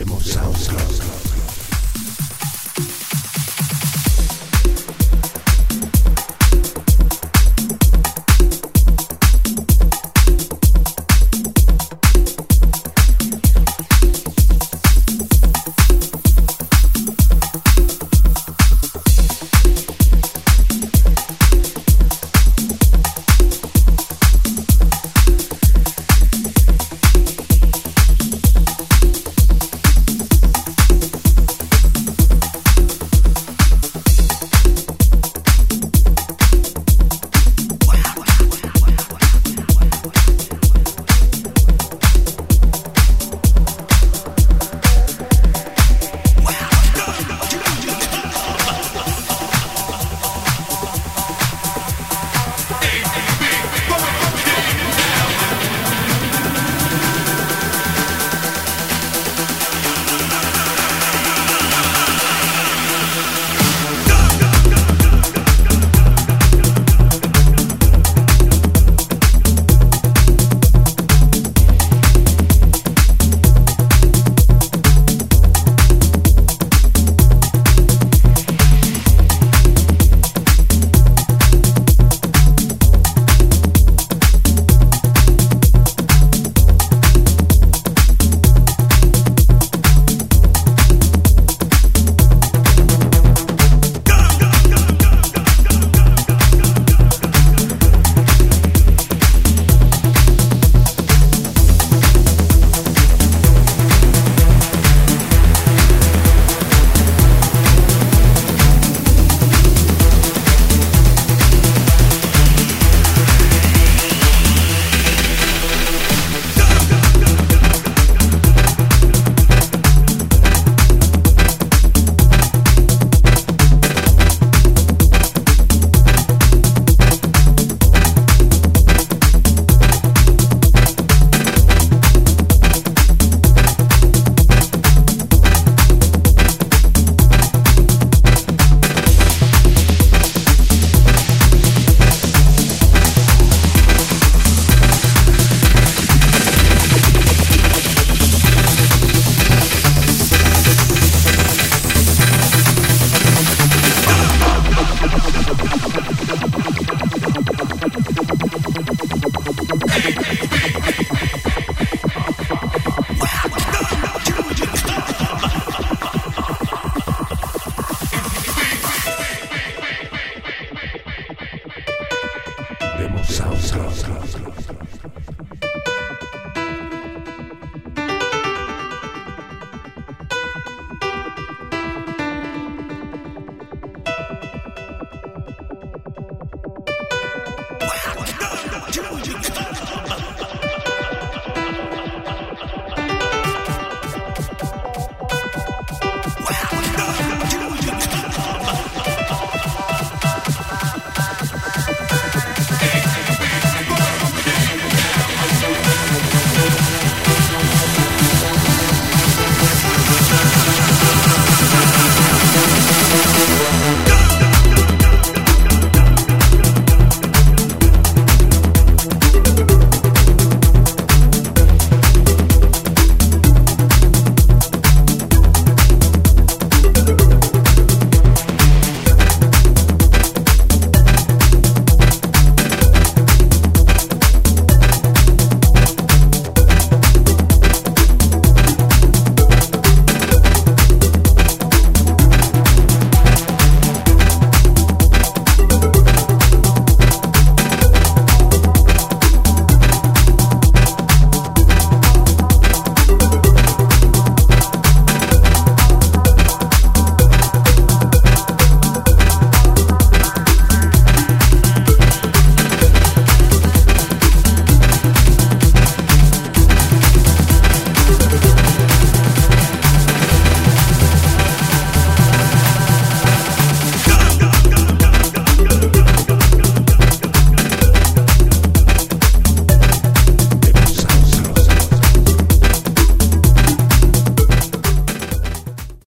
Emoção.